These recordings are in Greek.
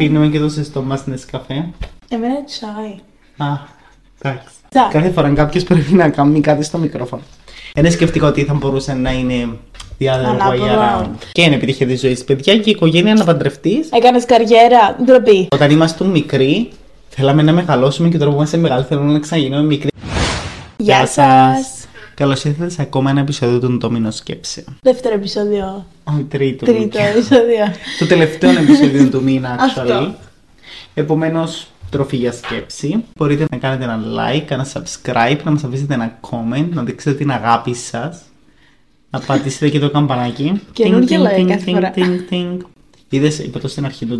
Πίνουμε και το ζεστό μας νεσκαφέ. Εμένα τσάι. Α, εντάξει. Τσά. Κάθε φορά κάποιος πρέπει να κάνει κάτι στο μικρόφωνο. Ένα σκεφτικό ότι θα μπορούσε να είναι διάδεργο Ανάποδο. για να. Και είναι επιτυχία της ζωής, παιδιά, και η οικογένεια να παντρευτείς. Έκανες καριέρα, ντροπή. Όταν ήμασταν μικροί, θέλαμε να μεγαλώσουμε και τώρα που είμαστε μεγάλοι θέλουμε να ξαναγίνουμε μικροί. Γεια σας. Καλώς ήρθατε σε ακόμα ένα επεισόδιο του Ντόμινο Σκέψε. Δεύτερο επεισόδιο. Όχι, τρίτο. Τρίτο επεισόδιο. Το τελευταίο επεισόδιο του μήνα, Αυτό. actually. Επομένως, τροφή για σκέψη. Μπορείτε να κάνετε ένα like, ένα subscribe, να μας αφήσετε ένα comment, να δείξετε την αγάπη σας. Να πατήσετε και το καμπανάκι. Καινούργια Τινγκ, λόγια τινγκ, κάθε τινγκ, φορά. τινγκ, τινγκ. Είδες, είπα το στην αρχή του.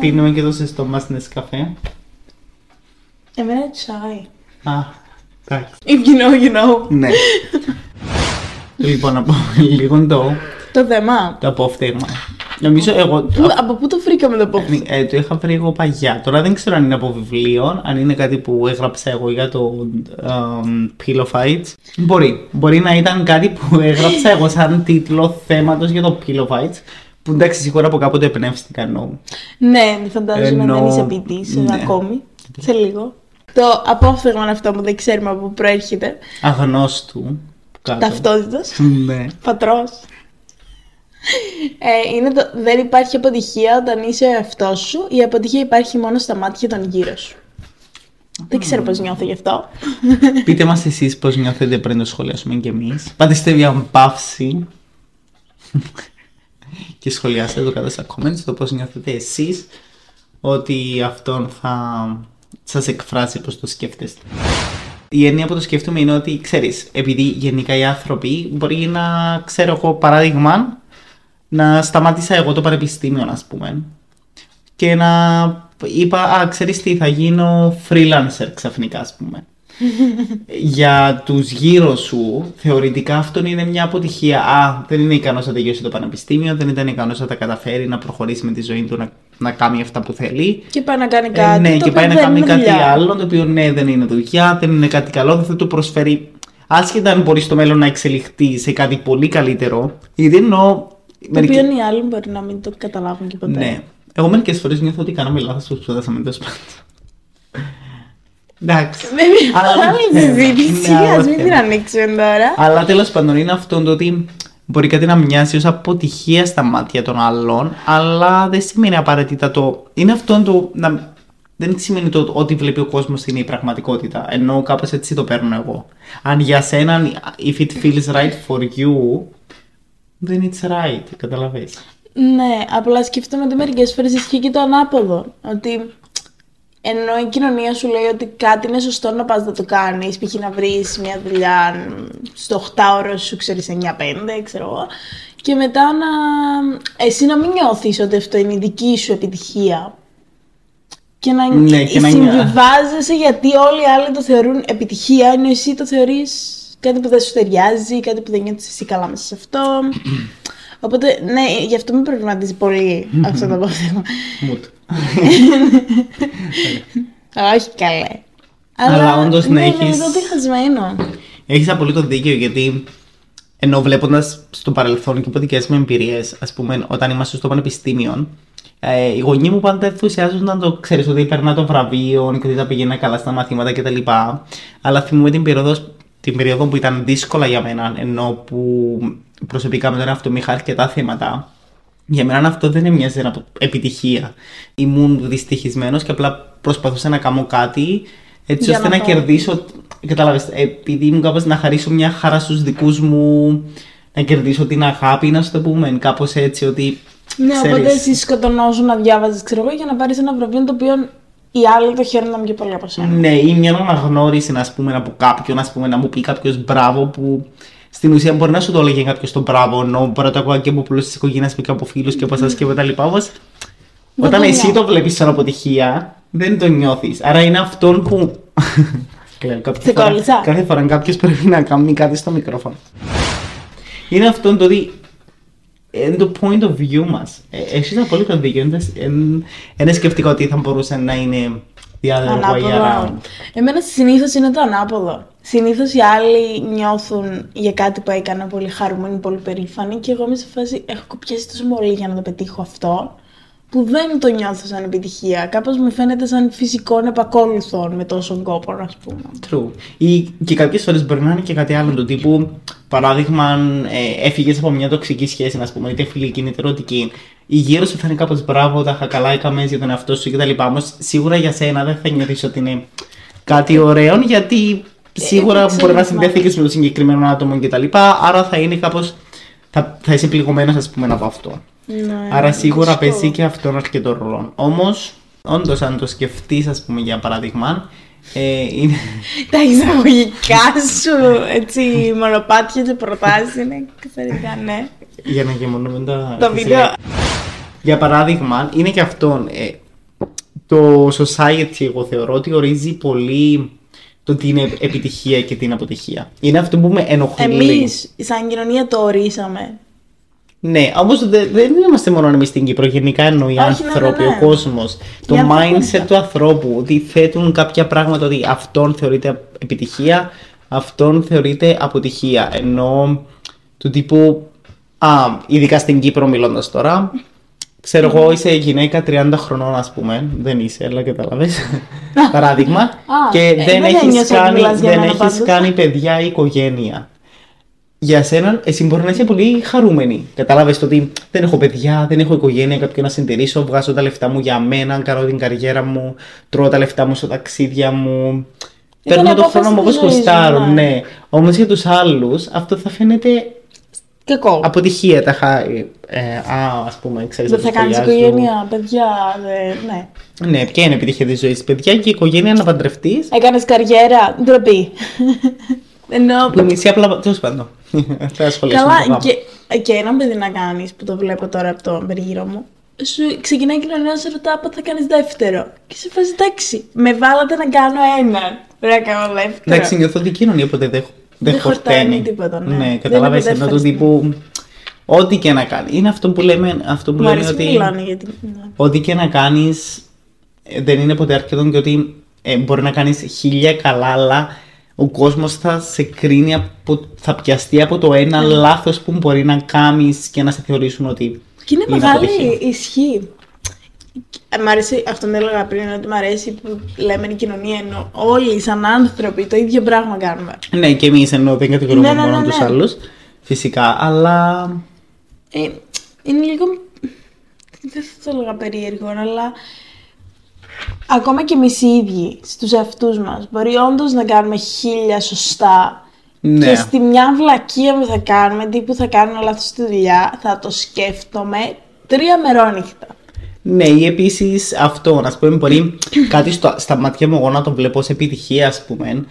Πίνουμε και το ζεστό μας νεσκαφέ. Εμένα τσάι. Α, εντάξει. If you know, you know. Ναι. λοιπόν, από λίγο το, Το θέμα. το απόφθεγμα. Νομίζω εγώ. Πού- από πού το βρήκαμε το πόφι. Ε, το είχα βρει εγώ παγιά. Τώρα δεν ξέρω αν είναι από βιβλίο, αν είναι κάτι που έγραψα εγώ για το um, Pillow Fights. Μπορεί. Μπορεί να ήταν κάτι που έγραψα εγώ σαν τίτλο θέματος για το Pillow Fights. Που εντάξει, σίγουρα από κάποτε εμπνεύστηκα εννοώ. Ναι, φαντάζομαι Ενώ- δεν είσαι ποιητής ναι. ακόμη. Σε λίγο. Το απόφθεγμα αυτό που δεν ξέρουμε από πού προέρχεται. Αγνώστου. Κάτω. Ταυτότητας. Ναι. Πατρός. Ε, είναι το δεν υπάρχει αποτυχία όταν είσαι ο εαυτός σου. Η αποτυχία υπάρχει μόνο στα μάτια των γύρω σου. Δεν ξέρω πώς νιώθω γι' αυτό. Πείτε μας εσείς πώς νιώθετε πριν το σχολιάσουμε κι εμείς. Πατήστε μια παύση και σχολιάστε το κάτω στα comments το πώς νιώθετε εσείς ότι αυτόν θα σας εκφράσει πώς το σκέφτεστε. Η έννοια που το σκέφτομαι είναι ότι, ξέρεις, επειδή γενικά οι άνθρωποι μπορεί να ξέρω εγώ παράδειγμα να σταμάτησα εγώ το πανεπιστήμιο ας πούμε και να είπα, α, ξέρεις τι, θα γίνω freelancer ξαφνικά, ας πούμε. Για τους γύρω σου, θεωρητικά αυτό είναι μια αποτυχία. Α, δεν είναι ικανός να τελειώσει το πανεπιστήμιο, δεν ήταν ικανός να τα καταφέρει, να προχωρήσει με τη ζωή του, να, να κάνει αυτά που θέλει. Και πάει να κάνει Ε, κάτι. ναι, το και οποίο πάει να δεν κάνει είναι κάτι δουλειά. άλλο, το οποίο ναι, δεν είναι δουλειά, δεν είναι κάτι καλό, δεν θα του προσφέρει. Άσχετα αν μπορεί στο μέλλον να εξελιχθεί σε κάτι πολύ καλύτερο, γιατί εννοώ. Το μερικοί- οποίο οι άλλοι μπορεί να μην το καταλάβουν και ποτέ. ναι. Εγώ μερικές φορές νιώθω ότι κάναμε λάθος που σπουδάσαμε τέλος πάντων. Εντάξει. Δεν είναι Άλλο άλλη θέμα. συζήτηση. Ναι, άλλο Α μην την θέμα. ανοίξουμε τώρα. Αλλά τέλος πάντων είναι αυτό το ότι μπορεί κάτι να μοιάζει ως αποτυχία στα μάτια των άλλων, αλλά δεν σημαίνει απαραίτητα το. Είναι αυτό το. Να... Δεν σημαίνει το ότι βλέπει ο κόσμος είναι η πραγματικότητα. Ενώ κάπως έτσι το παίρνω εγώ. Αν για σένα, if it feels right for you, then it's right. Καταλαβες. Ναι, απλά σκέφτομαι ότι μερικές φορές ισχύει και το ανάποδο. Ότι ενώ η κοινωνία σου λέει ότι κάτι είναι σωστό να πας να το κάνεις, π.χ. να βρεις μια δουλειά στο 8ωρο σου, ξέρεις, 9-5, ξέρω εγώ, και μετά να... εσύ να μην νιώθεις ότι αυτό είναι η δική σου επιτυχία. Και να, Ναι, και να νιά- συμβιβάζεσαι γιατί όλοι οι άλλοι το θεωρούν επιτυχία, ενώ εσύ το θεωρείς κάτι που δεν σου ταιριάζει, κάτι που δεν νιώθεις εσύ καλά μέσα σε αυτό. Οπότε, ναι, γι' αυτό με προβληματίζει πολύ αυτό το απόφθεγμα. Μουτ. Όχι καλέ. Αλλά όντως να ναι, έχεις- Είναι λίγο διχασμένο. Έχεις απολύτως δίκιο γιατί ενώ βλέποντας στο παρελθόν και από δικές μου εμπειρίες, ας πούμε, όταν ήμασταν στο πανεπιστήμιο, ε, οι γονείς μου πάντα ενθουσιάζονταν το ξέρεις ότι παίρνα το βραβείο και ότι τα πήγαινα καλά στα μαθήματα κτλ. Αλλά θυμούμαι την περίοδο, την περίοδο που ήταν δύσκολα για μένα, ενώ που προσωπικά με τον εαυτό μου είχα αρκετά θέματα. Για μένα αυτό δεν είναι μια από επιτυχία. Ήμουν δυστυχισμένος και απλά προσπαθούσα να κάνω κάτι έτσι Για ώστε να να, το- κερδίσω. Κατάλαβες, επειδή ήμουν κάπως να χαρίσω μια χαρά στους δικούς μου, να κερδίσω την αγάπη, να σου το πούμε. Κάπως έτσι ότι. Ναι, ξέρεις, οπότε εσύ σκοτωνόσου να διάβαζες, ξέρω εγώ, για να πάρεις ένα βραβείο το οποίο οι άλλοι το χαίρονταν πιο πολύ από σένα. Ναι, ή μια αναγνώριση, να πούμε, από κάποιον, ας πούμε, να μου πει κάποιος μπράβο που στην ουσία μπορεί να σου το έλεγε κάποιος το μπράβο, ενώ μπορεί να το ακούω και από πολλούς της οικογένειας και από φίλους και από εσάς και από τα λοιπά. Όμως, Δεν όταν το εσύ νιώθω. το βλέπεις σαν αποτυχία, δεν το νιώθεις. Άρα είναι αυτόν που. Κλαίω, κάποια Σε φορά- κόλλησα. Κάθε φορά κάποιος πρέπει να κάνει κάτι στο μικρόφωνο. Είναι αυτόν το ότι. Είναι το point of view μας. Έχεις απόλυτο δίκιο. Είναι σκεφτικό ότι θα μπορούσε να είναι διάδεργο ή Ανάποδο. around. Εμένα συνήθως είναι το ανάποδο. Συνήθως οι άλλοι νιώθουν για κάτι που έκανα πολύ χαρούμενοι, πολύ περήφανοι και εγώ είμαι σε φάση έχω κοπιάσει τόσο πολύ για να το πετύχω αυτό που δεν το νιώθω σαν επιτυχία. Κάπως μου φαίνεται σαν φυσικών επακόλουθων με τόσον κόπο, ας πούμε. True. Ή και κάποιες φορές μπορεί να είναι και κάτι άλλο του τύπου, παράδειγμα, αν ε, έφυγες από μια τοξική σχέση, να πούμε, είτε φιλική είτε ερωτική. Η γύρω σου θα είναι κάπως μπράβο, τα είχα καλά έκαμες για τον εαυτό σου κτλ. Όμως σίγουρα για σένα δεν θα νιώθεις ότι είναι κάτι ωραίο, γιατί σίγουρα εντάξει, μπορεί να ναι. συνδέθηκες με το συγκεκριμένο άτομο κτλ. Άρα θα είναι κάπως. Θα, θα είσαι πληγωμένος, ας πούμε, από αυτό. Ναι, Άρα σίγουρα σωστό. παίζει και αυτόν αρκετό ρόλο. Όμως, όντως, αν το σκεφτείς, ας πούμε, για παράδειγμα, ε, είναι. Τα εισαγωγικά σου, έτσι, μονοπάτια και προτάσεις είναι εξαιρετικά, ναι. για να γεμονούμε τα. Το τα βίντεο. σειρά. Για παράδειγμα, είναι και αυτόν. Ε, το society, εγώ θεωρώ ότι ορίζει πολύ το τι είναι επιτυχία και τι είναι αποτυχία. Είναι αυτό που με ενοχλεί. λίγο. Εμείς, σαν κοινωνία, το ορίσαμε. Ναι, όμως δεν δεν είμαστε μόνο εμείς στην Κύπρο. Γενικά εννοεί οι Όχι, ναι, άνθρωποι, ναι, ναι. ο κόσμος. Το Η mindset ανθρωπότητα. του ανθρώπου. Ότι θέτουν κάποια πράγματα ότι αυτόν θεωρείται επιτυχία, αυτόν θεωρείται αποτυχία. Ενώ του τύπου. Α, ειδικά στην Κύπρο μιλώντας τώρα. Ξέρω εγώ, είσαι γυναίκα 30 χρονών, ας πούμε. Δεν είσαι, αλλά κατάλαβες. Παράδειγμα. και ε, δεν δεν έχεις ένιωσα ότι κάνει, μιλάς για δεν μένα έχεις πάντως. κάνει παιδιά ή οικογένεια για σένα, εσύ μπορεί να είσαι πολύ χαρούμενη. Κατάλαβες το ότι δεν έχω παιδιά, δεν έχω οικογένεια, κάποιον να συντηρήσω, βγάζω τα λεφτά μου για μένα, κάνω την καριέρα μου, τρώω τα λεφτά μου στα ταξίδια μου. Ήταν Παίρνω τον απόφαση χρόνο μου όπως της ζωής μου, γουστάρω, ναι. ναι. Όμως για τους άλλους αυτό θα φαίνεται Κακό. αποτυχία. Τα χα... ε, α, ας πούμε, ξέρεις. Δεν θα κάνεις οικογένεια, παιδιά, δε- ναι. Ναι, ποια είναι η επιτυχία της ζωής, παιδιά και η οικογένεια να παντρευτείς. Έκανες καριέρα, ντροπή. Ενώ Που είναι εσύ απλά. Τέλος πάντων. Θα ασχοληθούμε. Καλά, και, και ένα παιδί να κάνεις που το βλέπω τώρα από το περίγυρο μου. Σου ξεκινάει η κοινωνία να σε ρωτά πότε θα κάνεις δεύτερο. Και σε φάση εντάξει, με βάλατε να κάνω έναν. Πρέπει να κάνω δεύτερο. Εντάξει, νιώθω ότι η κοινωνία ποτέ δεν, δεν Δεν χορταίνει χορταίνει. τίποτα, ναι. Ναι, Δεν καταλάβες είναι ενώ ποτέ του τύπου. Ό,τι και να κάνει. Είναι αυτό που λέμε, αυτό που Μου λέμε αρέσει που ότι. μιλάνε γιατί. ναι. Ό,τι και να κάνεις δεν είναι ποτέ αρκετό και ότι ε, μπορεί να κάνεις χίλια καλά, αλλά ο κόσμος θα σε κρίνει, από, θα πιαστεί από το ένα Ναι. λάθος που μπορεί να κάνεις και να σε θεωρήσουν ότι. Και είναι, μεγάλη αποτυχία. ισχύ. Ε, Μ' αρέσει, αυτό που έλεγα πριν, ότι μ' αρέσει που λέμε η κοινωνία ενώ όλοι σαν άνθρωποι το ίδιο πράγμα κάνουμε. Ναι, και εμείς ενώ δεν κατηγορούμε Ναι, ναι, μόνο ναι, τους ναι. άλλους. Φυσικά, αλλά. Ε, είναι λίγο. Δεν θα το έλεγα περίεργο, αλλά. Ακόμα και εμείς οι ίδιοι στους εαυτούς μας μπορεί όντως να κάνουμε χίλια σωστά Ναι. και στη μια βλακεία που θα κάνουμε, τύπου θα κάνουμε λάθος στη δουλειά, θα το σκέφτομαι τρία μερόνυχτα. Ναι, ή επίσης αυτό, να πούμε, μπορεί κάτι στο, στα μάτια μου εγώ να το βλέπω σε επιτυχία, ας πούμε.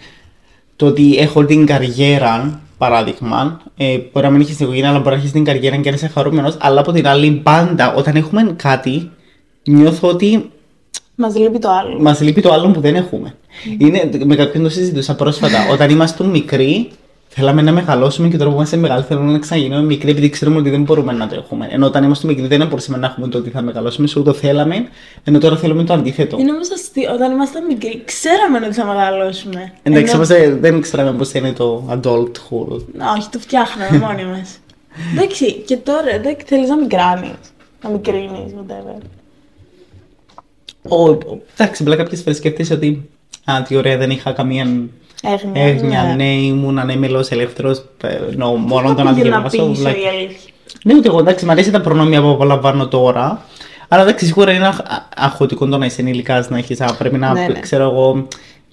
Το ότι έχω την καριέρα, παράδειγμα. Ε, μπορεί να μην έχεις την οικογένεια, αλλά μπορεί να έχεις την καριέρα και να είσαι χαρούμενος. Αλλά από την άλλη, πάντα όταν έχουμε κάτι, νιώθω ότι Μας λείπει το άλλο. μας λείπει το άλλο που δεν έχουμε. Είναι, με κάποιον το συζητούσα πρόσφατα. όταν ήμασταν μικροί, θέλαμε να μεγαλώσουμε και τώρα που είμαστε μεγάλοι θέλουμε να ξαναγίνουμε μικροί επειδή ξέρουμε ότι δεν μπορούμε να το έχουμε. Ενώ όταν ήμασταν μικροί δεν μπορούσαμε να έχουμε το ότι θα μεγαλώσουμε, σου το θέλαμε, ενώ τώρα θέλουμε το αντίθετο. Είναι όμως αστείο, όταν ήμασταν μικροί, ξέραμε ότι θα μεγαλώσουμε. Εντάξει, Ενώ- όμως ε, δεν ξέραμε πώς είναι το adulthood. Όχι, το φτιάχναμε μόνοι μας. Εντάξει, και τώρα δεν θέλεις να μικράνεις, να μικρύνεις, whatever. Ο, ο- εντάξει, απλά κάποιες φορές σκέφτεσαι ότι. Α, τι ωραία, δεν είχα καμία Έγνοια. έγνοια. ναι. Ναι, ήμουν ανέμελος ελεύθερος. Εννοώ μόνο το Θα να πήγαινα διαβάσω. πίσω like- η αλήθεια. Ναι, ούτε εγώ εντάξει, μου αρέσει τα προνόμια που απολαμβάνω τώρα. Αλλά εντάξει, σίγουρα είναι αχ- α- αγχωτικό το να είσαι ενήλικα, να έχεις. Πρέπει να Ναι, ναι. ξέρω εγώ.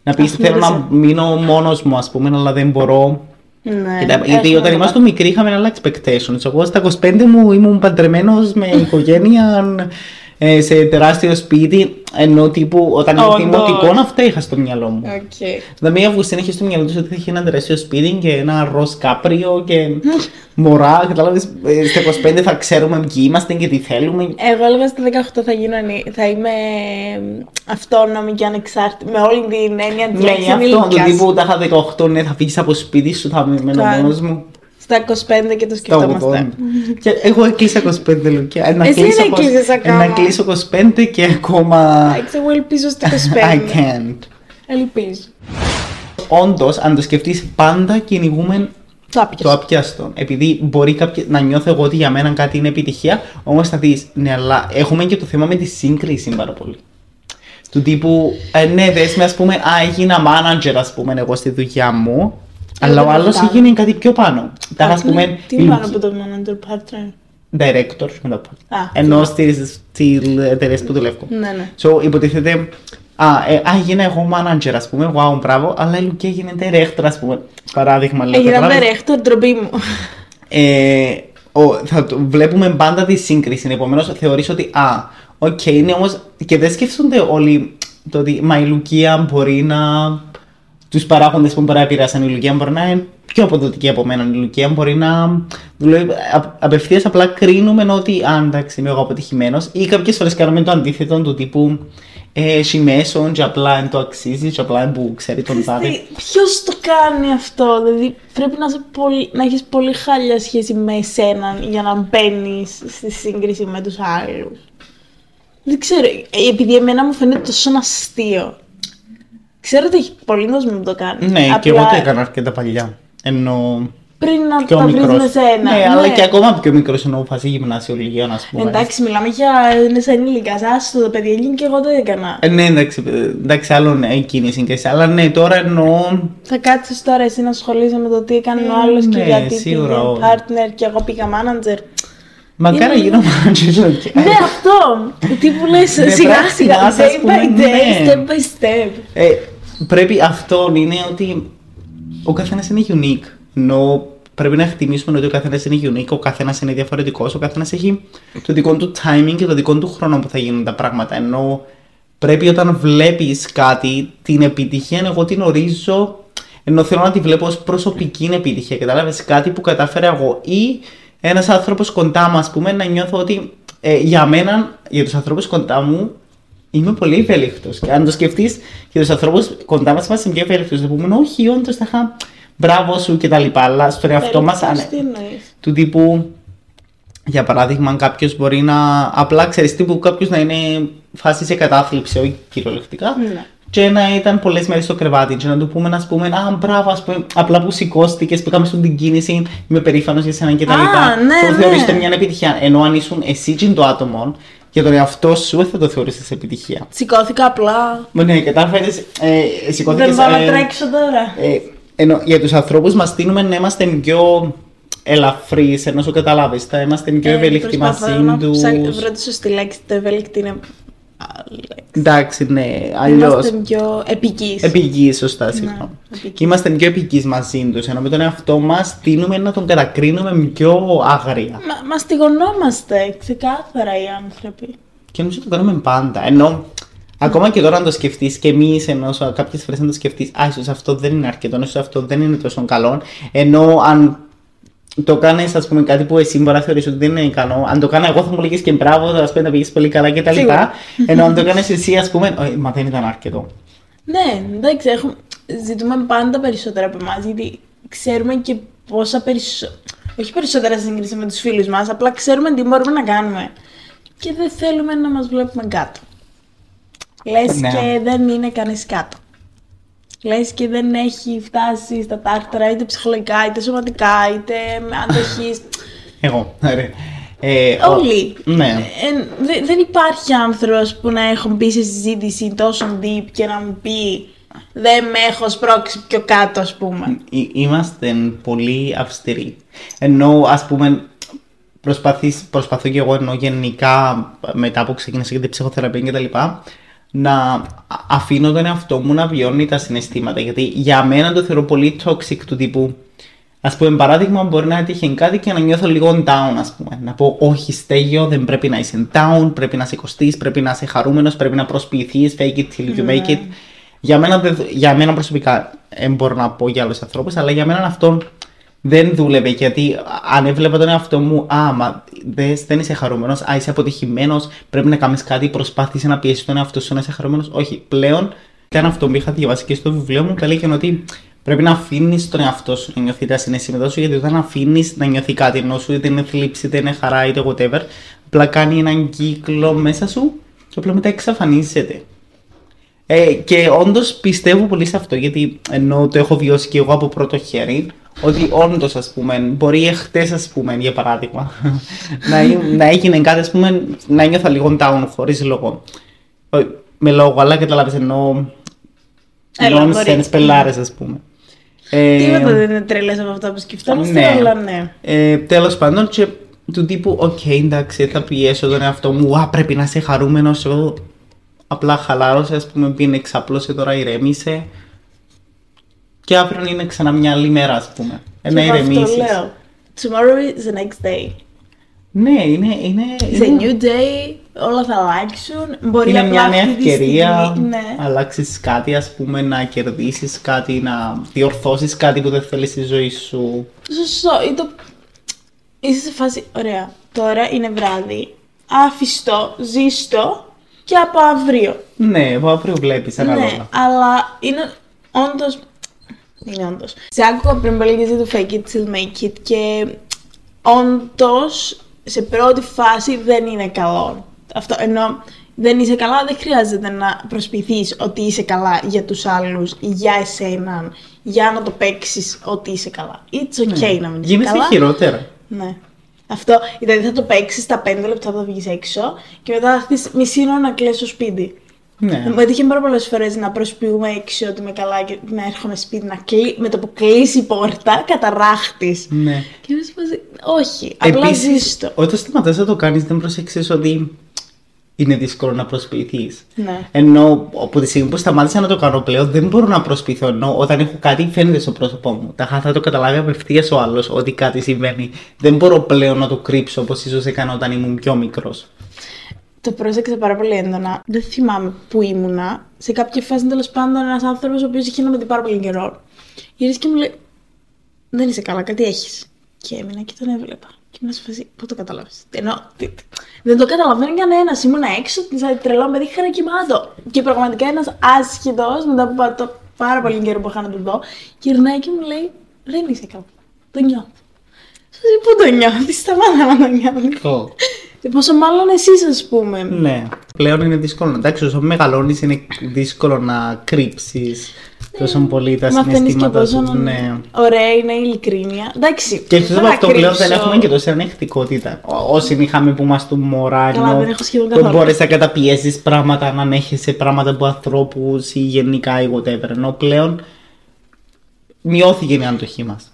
Να πεις Ας πούμε, θέλω να δεν μείνω μόνος μου, ας πούμε, αλλά δεν μπορώ. Ναι, Κοίτα, γιατί έχουμε όταν τα ήμασταν μικροί είχαμε άλλα expectations. Εγώ στα 25 μου ήμουν παντρεμένος με οικογένεια ε, σε τεράστιο σπίτι. Ενώ τύπου όταν ήμουν Όντως. δημοτικό αυτά είχα στο μυαλό μου. Οκ. Δηλαδή, η Αυγουστίνα είχε στο μυαλό τη ότι θα είχε ένα τεράστιο σπίτι και ένα ροζ κάπριο και μωρά. Κατάλαβες, στα 25 θα ξέρουμε ποιοι είμαστε και τι θέλουμε. Εγώ έλεγα στα 18 θα, γίνω, ανή- θα είμαι αυτόνομη και ανεξάρτητη. Με όλη την έννοια της Ναι, λέξης αυτό το ενήλικας. τύπου τα είχα 18, ναι, θα φύγεις από σπίτι σου, θα μένω Καλά. μόνος μου. Στα 25 και το Τα σκεφτόμαστε. 80. Και εγώ έκλεισα 25 λουκιά. Ε, Να Εσύ κλείσω δεν κοσ- έκλεισες ε, ακόμα. Να κλείσω 25 και ακόμα. Εντάξει, εγώ ελπίζω στα I 25. can't. Ελπίζω. Όντως, αν το σκεφτείς, πάντα κυνηγούμε Το άπιαστο. το άπιαστο. Επειδή μπορεί κάποιοι, να νιώθω εγώ ότι για μένα κάτι είναι επιτυχία, όμως θα δεις, ναι, αλλά έχουμε και το θέμα με τη σύγκριση πάρα πολύ. Του τύπου, ε, ναι, δες με, ας πούμε, α, έγινα manager, ας πούμε, εγώ στη δουλειά μου, αλλά ο δεν άλλος φτάνω. έγινε κάτι πιο πάνω. Τα, ας πούμε, Τι η πάνω Λουκ- από το manager part-time. director, να το πω. Α, Ενώ στις εταιρείες που δουλεύω. Ναι, ναι. So, υποτίθεται, α, ε, α, έγινα εγώ manager, ας πούμε, wow, μπράβο, αλλά η Λουκία έγινε director, ας πούμε. Παράδειγμα, λέω. Έγινα καταλάβες. director, ντροπή μου. ε, ο, θα το, βλέπουμε πάντα τη σύγκριση. Επομένως, θεωρείς ότι α, οκ, είναι όμως. και δεν σκέφτονται όλοι το ότι μα η Λουκία μπορεί να. Τους παράγοντες που μπορεί να επηρεάσαν η Λουκία μπορεί να είναι πιο αποδοτική από μένα. Η Λουκία μπορεί να δουλεύει. Απευθείας απλά κρίνουμε ότι α, εντάξει, είμαι εγώ αποτυχημένος. Ή κάποιες φορές κάνουμε το αντίθετο του τύπου. Ε, έχει μέσον και απλά εν το αξίζει, και απλά εν που ξέρει τον τάδε. Ποιος το κάνει αυτό, δηλαδή πρέπει να, είσαι πολύ, να έχεις πολύ χάλια σχέση με εσένα για να μπαίνεις στη σύγκριση με τους άλλους. Δεν ξέρω, ε, επειδή εμένα μου φαίνεται τόσο αστείο. Ξέρω ότι έχει πολλοί κόσμοι που το κάνουν. Ναι, και Απλά εγώ το έκανα αρκετά παλιά. Ενώ Πριν να πιο τα βρεις μικρός. με σένα. Ναι, αλλά και ακόμα πιο μικρός ενώ φάση γυμνάσιο λυγείο, ας πούμε. Εντάξει, μιλάμε για είναι σαν ενήλικα. Άστο το παιδί έγινε και εγώ το έκανα. Ε, ναι, εντάξει, ε, εντάξει, άλλο ναι, εκείνη η σύγκριση. Αλλά ναι, τώρα εννοώ. Θα κάτσεις τώρα εσύ να ασχολείσαι με το τι έκανε ο Ε, άλλος και ναι, γιατί σίγουρα, πήγε όχι. partner και εγώ πήγα manager. Μακάρι να Είναι- γίνω manager. και- Ναι, αυτό! Τι που λες Ναι, σιγά πρέπει σιγά, να σας day πούμε, by day, ναι. step by step. Ε, πρέπει αυτό είναι ότι ο καθένας είναι unique. Ενώ πρέπει να εκτιμήσουμε ότι ο καθένας είναι unique, ο καθένας είναι διαφορετικός, ο καθένας έχει το δικό του timing και το δικό του χρόνο που θα γίνουν τα πράγματα. Ενώ πρέπει όταν βλέπεις κάτι, την επιτυχία, εγώ την ορίζω, ενώ θέλω να τη βλέπω ως προσωπική επιτυχία. Κατάλαβες; Κάτι που κατάφερα εγώ ή ένας άνθρωπος κοντά μου, ας πούμε, να νιώθω ότι ε, για μένα, για τους ανθρώπους κοντά μου, Είμαι πολύ ευέλικτος. Και αν το σκεφτείς και τους ανθρώπους κοντά μας είμαστε πιο ευέλικτος, θα πούμε Όχι, όντως θα είχα μπράβο σου κτλ. Αλλά στον εαυτό μας, Περίπτωση, Τι εννοείς; του τύπου, για παράδειγμα, αν κάποιος μπορεί να. Απλά ξέρεις τύπου κάποιος να είναι φάση σε κατάθλιψη, όχι κυριολεκτικά. Ναι. Και να ήταν πολλές μέρες στο κρεβάτι, και να του πούμε, να πούμε, Α, μπράβο, ας πούμε, απλά που σηκώστηκες, που είχαμε στον την κίνηση, είμαι περήφανος για σένα κτλ. Α, ναι, το ναι. θεωρείς το μια επιτυχία. Ενώ αν ήσουν εσύ και το άτομο, για τον εαυτό σου, δεν θα το θεωρήσεις επιτυχία. Σηκώθηκα απλά. Μα ναι, κατάφερες. Ε, σηκώθηκες, Δεν πάω να ε, τρέξω τώρα. ε, ενώ για τους ανθρώπους μας τείνουμε να είμαστε πιο ελαφρύ, ενώ σου καταλάβεις. Θα είμαστε πιο Ε, ευέλικτοι προσπαθώ μαζί να τους. ψάξω- βρω τη σωστή λέξη. Το ευέλικτη είναι. Άλλη λέξη. Εντάξει, ναι, αλλιώς. Είμαστε πιο επικείς. Επικοί, σωστά, συγγνώμη. Ναι, επικείς. Και είμαστε πιο επικοί μαζί τους. Ενώ με τον εαυτό μας τείνουμε να τον κατακρίνουμε πιο άγρια. Μα, μαστιγωνόμαστε ξεκάθαρα οι άνθρωποι. Και νομίζω το κάνουμε πάντα. Ενώ ακόμα και τώρα αν το σκεφτείς και εμείς, ενώ κάποιες φορές να το σκεφτείς, Α, ίσως αυτό δεν είναι αρκετό, ίσως αυτό δεν είναι τόσο καλό. Ενώ αν το κάνεις, ας πούμε, κάτι που εσύ μπορεί να θεωρήσει ότι δεν είναι ικανό, αν το κάνω εγώ θα μου λέγει και μπράβο, θα πούμε να πήγε πολύ καλά κτλ. Σίγουρα. Ενώ αν το κάνεις εσύ, ας πούμε, «Ε, μα δεν ήταν αρκετό. Ναι, εντάξει, έχουμε... ζητούμε πάντα περισσότερα από εμάς γιατί ξέρουμε και πόσα περισσότερα. Όχι περισσότερα σε σύγκριση με τους φίλους μας, απλά ξέρουμε τι μπορούμε να κάνουμε. Και δεν θέλουμε να μας βλέπουμε κάτω. Λες Ναι. και δεν είναι κανείς κάτω. Λες και δεν έχει φτάσει στα τάρταρα είτε ψυχολογικά είτε σωματικά είτε με αντοχής. Εγώ, ρε. Ε, ο- Όλοι. Ναι. Ε, δε- δεν υπάρχει άνθρωπος που να έχουν μπει σε συζήτηση τόσο deep και να μου πει δεν με έχω σπρώξει πιο κάτω ας πούμε. Εί- Είμαστε πολύ αυστηροί. Ενώ, ας πούμε, προσπαθείς, προσπαθώ και εγώ ενώ γενικά μετά που ξεκίνησα και την ψυχοθεραπεία και τα λοιπά, να α- αφήνω τον εαυτό μου να βιώνει τα συναισθήματα. Γιατί για μένα το θεωρώ πολύ toxic του τύπου. Α πούμε, παράδειγμα, μπορεί να έτυχε κάτι και να νιώθω λίγο down, ας πούμε. Να πω, Όχι, στέγιο, δεν πρέπει να είσαι down, πρέπει να σηκωστεί, πρέπει να είσαι χαρούμενος, πρέπει να προσποιηθείς, fake it till you make it. Για μένα, δεν- για μένα προσωπικά, δεν μπορώ να πω για άλλους ανθρώπους, αλλά για μένα αυτό δεν δούλευε. Γιατί αν έβλεπα τον εαυτό μου, Α, μα δες, δεν είσαι χαρούμενος, Α, είσαι αποτυχημένος, πρέπει να κάνεις κάτι, προσπάθησε να πιέσεις τον εαυτό σου να είσαι χαρούμενος. Όχι, πλέον ήταν αυτό που είχα διαβάσει και στο βιβλίο μου, που έλεγε ότι πρέπει να αφήνεις τον εαυτό σου να νιώθει τα συναισθήματά σου, γιατί όταν αφήνεις να νιώθει κάτι ενώ σου, είτε είναι θλίψη, είτε είναι χαρά, είτε whatever, απλά κάνει έναν κύκλο μέσα σου και απλά μετά εξαφανίζεται. Ε, και όντως πιστεύω πολύ σε αυτό, γιατί ενώ το έχω βιώσει και εγώ από πρώτο χέρι, ότι όντως, ας πούμε, μπορεί εχθές, ας πούμε, για παράδειγμα, να, να έγινε κάτι, ας πούμε, να νιώθα λίγο down χωρίς λόγο. Όχι, Με λόγο, αλλά καταλάβεις εννοώ. Έλα, μπορεί. Nonsense πελάρες, ας πούμε. Ε, Τίποτα δεν είναι τρελές από αυτά που σκεφτόμαστε, ναι. αλλά ναι. Ε, Τέλος πάντων, και του τύπου, οκ, εντάξει, θα πιέσω τον εαυτό μου. Α, πρέπει να είσαι χαρούμενος. Εγώ απλά χαλάρωσε, ας πούμε, πήγαινε ξάπλωσε τώρα, ηρέμησε. Και αύριο είναι ξανά μια άλλη μέρα, ας πούμε. Ε, να Και εγώ αυτό ηρεμήσει. λέω. Tomorrow is the next day. Ναι, είναι. είναι, It's a είναι, new day, όλα θα αλλάξουν. Μπορεί είναι απλά μια νέα αυτή τη ευκαιρία στιγμή- να Ναι. αλλάξεις κάτι, ας πούμε, να κερδίσεις κάτι, να διορθώσεις κάτι που δεν θέλεις στη ζωή σου. Σωστό. Ή το... Είσαι σε φάση, ωραία, τώρα είναι βράδυ. Άφηστο, ζήστο και από αύριο. Ναι, από αύριο βλέπεις Ναι, ανάλογα. αλλά είναι όντως. Είναι όντω. Σε άκουγα πριν πολύ για το fake it till make it και όντως σε πρώτη φάση δεν είναι καλό. Αυτό ενώ δεν είσαι καλά, δεν χρειάζεται να προσποιηθείς ότι είσαι καλά για τους άλλους, για εσέναν, για να το παίξεις ότι είσαι καλά. It's okay να μην είσαι Γίνεσαι καλά. χειρότερα. Ναι. Αυτό, δηλαδή θα το παίξεις τα 5 λεπτά θα βγεις έξω και μετά θα έρθεις μισή ώρα να κλαις στο σπίτι. Ναι. Μου έτυχε πάρα πολλές φορές να προσποιούμε έξω ότι είμαι καλά και να έρχομαι σπίτι να κλει... με το που κλείσει η πόρτα, καταράχτης. ναι. Και είμαι σε φάση, όχι, απλά Επίσης, ζήστο. Όταν σταματάς να το κάνεις δεν προσέξεις ότι είναι δύσκολο να προσποιηθείς. Ναι. Ενώ από τη στιγμή που σταμάτησα να το κάνω πλέον δεν μπορώ να προσποιηθώ. Ενώ όταν έχω κάτι φαίνεται στο πρόσωπό μου. Τα θα το καταλάβει απευθείας ο άλλος ότι κάτι συμβαίνει. Δεν μπορώ πλέον να το κρύψω όπως ίσως έκανα όταν ήμουν πιο μικρός. Το πρόσεξα πάρα πολύ έντονα. Δεν θυμάμαι που ήμουνα. Σε κάποια φάση τέλος πάντων ένας άνθρωπος ο οποίος είχε να με δει πάρα πολύ καιρό. Γυρίζει και μου λέει: Δεν είσαι καλά, κάτι έχεις. Και έμεινα και τον έβλεπα. Και ήμουν σε φάση, πού το κατάλαβε. Ενώ τι- τι- δεν το καταλαβαίνει κανένα. Ήμουν έξω, σαν τρελό παιδί, χαρακιμάτο. Και πραγματικά ένας άσχετο, μετά από πα- το πάρα πολύ καιρό που είχα να τον δω, γυρνάει και μου λέει: Δεν είσαι καλά. Το νιώθω. Σα λέει, Πού το νιώθεις, σταμάτα να το νιώθεις. Πόσο μάλλον εσείς, ας πούμε. Ναι. Πλέον είναι δύσκολο. Εντάξει, όσο μεγαλώνεις είναι δύσκολο να κρύψεις τόσο πολύ τα Μαθαίνεις και συναισθήματα πόσο σου. Ναι. ωραία είναι η ειλικρίνεια. Εντάξει. Και εκτό δεν από θα αυτό πλέον δεν κρύψω. έχουμε και τόση ανεκτικότητα. Ό- Όσοι είχαμε που είμαστε μωρά, Καλά, ενώ δεν έχω σχεδόν που καθόλου. μπορείς να καταπιέσεις πράγματα, να ανέχεσαι πράγματα από ανθρώπους ή γενικά ή whatever. Ενώ πλέον μειώθηκε η αντοχή μας.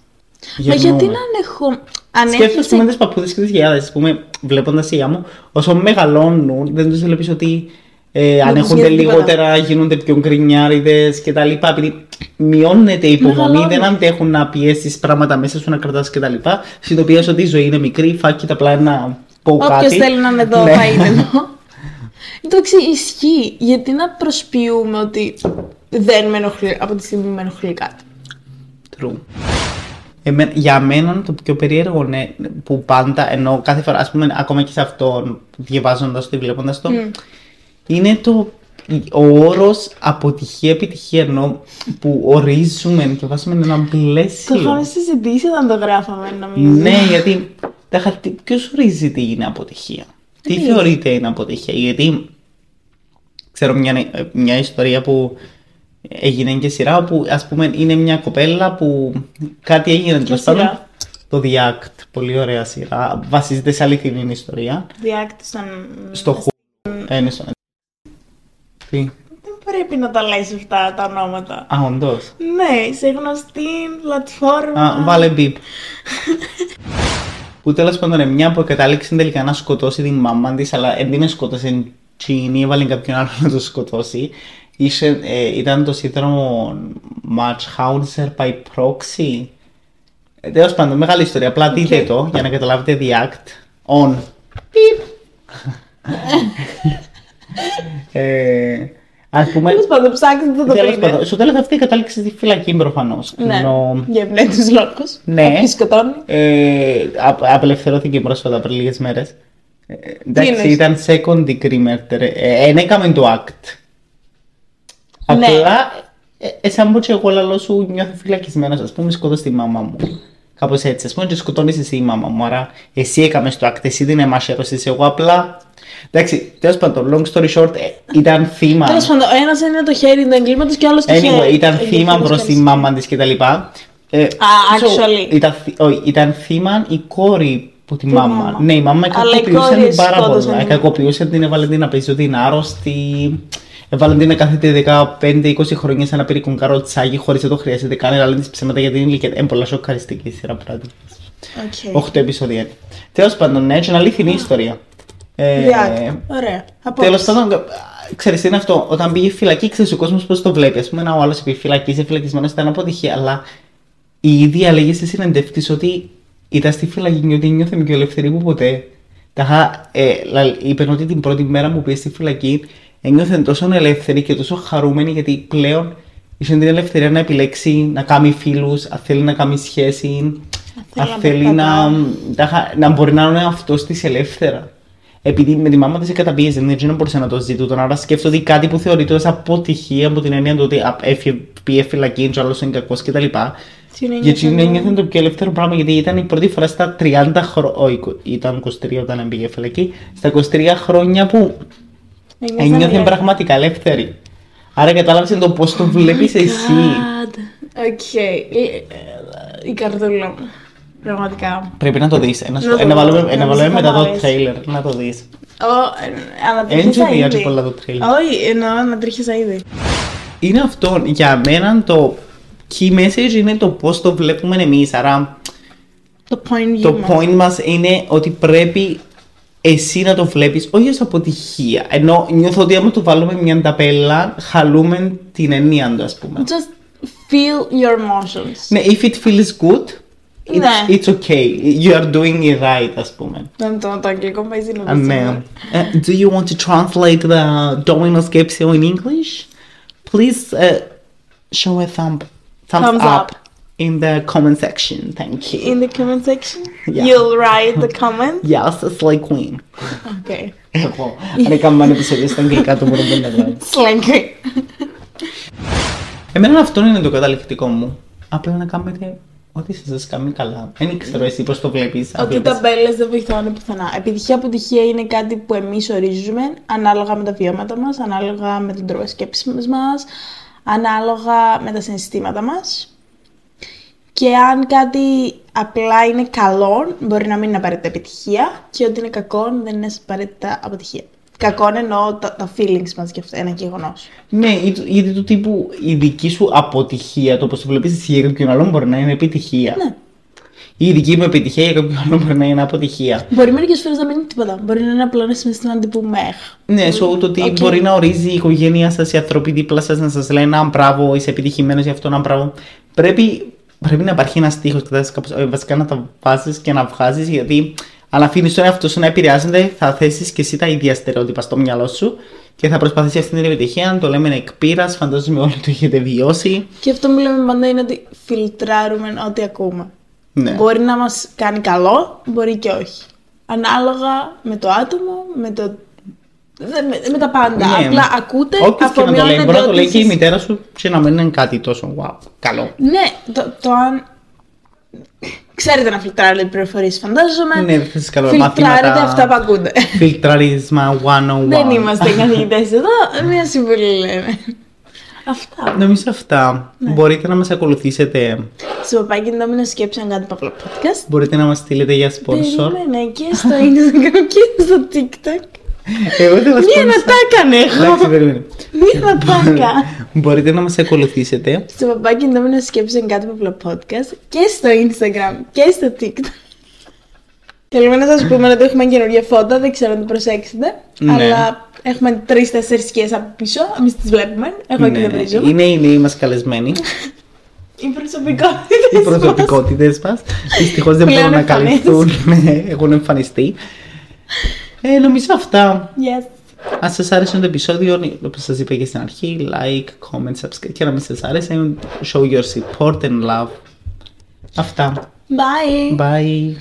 Μα γιατί να ανεχώ. Αν Σκέφτομαι έχεις... πούμε τις παππούδες και τις γιαγιάδες, ας πούμε, βλέποντας η μου, όσο μεγαλώνουν, δεν τους βλέπεις ότι ε, τους ανέχονται νοιάζει τίποτα. λιγότερα, γίνονται πιο γκρινιάριδες και τα λοιπά, επειδή μειώνεται η υπομονή, Μεγαλώνουν. δεν αντέχουν να πιέσεις πράγματα μέσα σου, να κρατάς και τα λοιπά, συνειδητοποιείς ότι η ζωή είναι μικρή, φάκει απλά να πω κάτι. Όποιο θέλει να είναι εδώ Ναι. θα είναι εδώ. Εντάξει, ισχύει. Γιατί να προσποιούμε ότι δεν με ενοχλεί από τη στιγμή που με ενοχλεί κάτι; True. Εμέ- για μένα το πιο περίεργο ναι, που πάντα, ενώ κάθε φορά, ας πούμε, ακόμα και σε αυτό, διαβάζοντας το ή βλέποντας το, είναι το, ο όρος αποτυχία-επιτυχία, ενώ που ορίζουμε και βάζουμε ένα Το πλαίσιο. είχαμε συζητήσει όταν το γράφαμε, νομίζω. Ναι, γιατί ποιος ορίζει τι είναι αποτυχία; Τι Τι θεωρείται είναι αποτυχία, γιατί ξέρω μια, μια ιστορία που έγινε και σειρά που ας πούμε είναι μια κοπέλα που κάτι έγινε τέλος σειρά; πάντων. Το The Act, πολύ ωραία σειρά, βασίζεται σε αληθινή ιστορία. Διάκτησαν. Στο χου... Ε, είναι στο... Τι, Δεν πρέπει να τα λες αυτά τα ονόματα. α, όντως. Ναι, σε γνωστή πλατφόρμα. Α, βάλε μπιπ. που τέλος πάντων είναι μια που κατάληξε τελικά να σκοτώσει την μάμα της, αλλά δεν την σκότωσε τσίνη, έβαλε κάποιον άλλο να το σκοτώσει. Είχε, ε, ήταν το σύνδρομο Matchhauser by proxy. Ε, Τέλος πάντων, μεγάλη ιστορία. Απλά δείτε το για να καταλάβετε the act. On. Πιπ. ε, ας πούμε, Τέλος πάντων, ψάξτε το το τέλος βρείτε. πάντων, στο τέλος αυτή κατάληξε στη φυλακή προφανώς. Ναι, για ευνέτους λόγους. Ναι. Κάποιοι σκοτώνουν. Ε, απ- απελευθερώθηκε πρόσφατα πριν λίγες μέρες. Ε, εντάξει, εννοείς; ήταν second degree murder. Ε, δεν έκαμε το act. Ναι. Απλά, ε, ε, σαν πω και εγώ λαλό σου νιώθω φυλακισμένος, ας πούμε σκότω τη μάμα μου. Κάπως έτσι, ας πούμε και σκοτώνεις εσύ η μάμα μου, άρα εσύ έκαμες το act, εσύ την εμασέρωσες, εγώ απλά... Εντάξει, τέλος πάντων, long story short, ε, ήταν θύμα. Τέλος πάντων, ο ένας είναι το χέρι του εγκλήματος και ο άλλος το χέρι. Anyway, ήταν Ε, θύμα εγκλήματος προς και τη άλλος. μάμα της κτλ. Ε, actually. ήταν, θύ- όχι, ήταν θύμα η κόρη από τη Τη μάμα. μάμα. Ναι, η μάμα Αλλά η κακοποιούσε κόρη την πάρα σκότωσαν πολλά. την- Κακοποιούσε την, έβαλε την να παίζει ότι είναι άρρωστη. Έβαλε την να κάθεται 15-20 χρόνια σε ένα περίπου καροτσάκι χωρίς να το χρειάζεται καν. Αλλά λένε τις ψέματα για την ηλικία. Είναι πολλά σοκαριστική η σειρά πράγματι. Οκ. 8 επεισόδια. είναι. Τέλος πάντων, ναι, έτσι είναι αληθινή ιστορία. Ε, Διάκη. Ωραία. Τέλος Απόψε. πάντων, ξέρεις τι είναι αυτό. Όταν πήγε φυλακή, ξέρεις ο κόσμος πώς το βλέπει. Α πούμε, ένα ο άλλος πήγε φυλακή, είσαι φυλακισμένος, ήταν αποτυχία. Αλλά η ίδια λέγε στη συνεντεύξη ότι ήταν στη φυλακή και ότι νιώθε πιο ελευθερή που ποτέ. Τα είχα, ε, λα- είπε ότι την πρώτη μέρα που πήγε στη φυλακή ένιωθε τόσο ελεύθερη και τόσο χαρούμενη γιατί πλέον είχε την ελευθερία να επιλέξει να κάνει φίλους, αν θέλει να κάνει σχέση, αν να θέλει να, τα είχα- να μπορεί να είναι αυτός της ελεύθερα. Επειδή με τη μάμα της καταπίεζε, δεν έτσι δεν μπορούσε να το ζητούτον. Άρα σκέφτομαι ότι κάτι που θεωρείται ως αποτυχία από την έννοια του ότι α, έφυγε, πήγε φυλακή, και ο άλλος είναι κακός κτλ. Τι Γιατί νιώθω, νιώθει το πιο ελεύθερο πράγμα, γιατί ήταν η πρώτη φορά στα 30 χρόνια. Όχι, ήταν 23 όταν πήγε φυλακή. Στα 23 χρόνια που Ένιωθα ένιωθε ελεύθερη. πραγματικά ελεύθερη. Άρα κατάλαβες το πώς το βλέπεις εσύ. God. Οκ. Ε, ε, Η καρδούλα μου. Πραγματικά. Πρέπει να το δεις. Να, σου- Να το ε, να δω. βάλουμε, Να ε, να μου βάλουμε μετά το αρέσει. τρέιλερ. Να το δεις. Ω, ε, ανατρίχισα Έτσι ήδη. διάτσε πολλά το τρέιλερ. Όχι, εννοώ ανατρίχισα ήδη. Είναι αυτό. Για μένα το key message είναι το πώς το βλέπουμε εμείς. Άρα Το point view το μας. point μας είναι ότι πρέπει εσύ να το βλέπει όχι ω αποτυχία. Ενώ νιώθω ότι άμα το βάλουμε μια ταπέλα, χαλούμε την ενία του, α πούμε. Just feel your emotions. Ναι, if it feels good, it's, Ναι. it's okay. You are doing it right, ας πούμε. Δεν το, το αγγλικό μου πάει στην Α, ναι. Ε, do you want to translate the Domino Skepsio in English? Please uh, show a thumb, thumbs, Thumbs up. up. In the comment section. Thank you. In the comment section, Yeah. you'll write the comment; Yes, it's like queen. Okay. Εγώ, αν έκαμε ένα επεισόδιο στα αγγλικά, το μπορούμε να γράψουμε. Slang. Εμένα αυτό είναι το καταληκτικό μου. Απλά να κάνετε ό,τι σας κάνει καλά. Δεν ξέρω εσύ πώς το βλέπεις. αν Ότι οι βλέπεις- ταμπέλε δεν βοηθάνε πουθενά. Επιτυχία, αποτυχία είναι κάτι που εμείς ορίζουμε ανάλογα με τα βιώματα μας, ανάλογα με τον τρόπο σκέψη μας, ανάλογα με τα συναισθήματα μας. Και αν κάτι απλά είναι καλό, μπορεί να μην είναι απαραίτητα επιτυχία, και ότι είναι κακό δεν είναι απαραίτητα αποτυχία. Κακό εννοώ τα, τα feelings μας για αυτό, ένα γεγονός. Ναι, ή- γιατί του τύπου η δική σου αποτυχία, το πώς το βλέπεις εσύ για κάποιον άλλον μπορεί να είναι επιτυχία. Ναι. Ή η δική μου επιτυχία για κάποιον άλλον μπορεί να είναι αποτυχία. Μπορεί μερικές φορές να μην είναι τίποτα. Μπορεί να είναι απλά ένα συναισθήμα τύπου meh. Ναι, so το ότι Οκ. μπορεί να ορίζει η οικογένεια σας, οι άνθρωποι δίπλα σας να σας λένε αν μπράβο, είσαι επιτυχημένος γι' αυτό, αν μπράβο. Πρέπει, πρέπει να υπάρχει ένας τοίχος βασικά να τα βάζεις και να βγάζεις γιατί αν αφήνεις τον εαυτό σου να επηρεάζεται, θα θέσεις και εσύ τα ίδια στερεότυπα στο μυαλό σου και θα προσπαθήσει αυτή την επιτυχία. Αν το λέμε εκ πείρας, φαντάζομαι όλοι το έχετε βιώσει. Και αυτό που λέμε πάντα είναι ότι φιλτράρουμε ό,τι ακούμε. Ναι. Μπορεί να μας κάνει καλό, μπορεί και όχι. Ανάλογα με το άτομο, με, το... δεν- με, με τα πάντα. Ναι. Απλά ακούτε, Όποιος και να το λέει, αφομοιώνετε μπορεί να το ό,τι λέει και η εσείς- μητέρα σου και να μην είναι κάτι τόσο wow, καλό. Ναι, το, το αν... Ξέρετε να φιλτράρετε πληροφορίες, φαντάζομαι. Ναι, δεν θες καλό Φιλτράρετε μαθήματα. αυτά που ακούτε. Φιλτραρισμα 101. δεν είμαστε καθηγητές εδώ, μια συμβουλή λέμε. Αυτά. Νομίζω αυτά. Ναι. Μπορείτε να μας ακολουθήσετε. Στο παπάκι να σκέψη αν κάτι παύλα podcast. Μπορείτε να μας στείλετε για sponsor. Περίμενε και στο Instagram και στο TikTok. Εγώ δεν Μία να τα έκανε Εντάξει, εγώ. περίμενε. Μία να τα έκανα. Μπορείτε να μας ακολουθήσετε. Στο παπάκι να μην σκέψουν κάτι από podcast και στο Instagram και στο TikTok. Θέλουμε να σας πούμε ότι έχουμε καινούργια φώτα, δεν ξέρω αν το προσέξετε. Ναι. Αλλά έχουμε τρει-τέσσερι σκιές από πίσω, εμείς τις βλέπουμε. Εγώ και Ναι, δεν βρίζομαι. είναι οι νέοι μας καλεσμένοι. Οι προσωπικότητες Οι μας. προσωπικότητες μας. Δυστυχώς δεν Πλέον μπορούν να εμφανίζονται. καλυφθούν. Ναι, έχουν εμφανιστεί. Ε, νομίζω αυτά. Yes. Αν σας άρεσε το επεισόδιο, όπως σας είπα και στην αρχή, like, comment, subscribe και να μην σας άρεσε, show your support and love. Αυτά. Bye. Bye.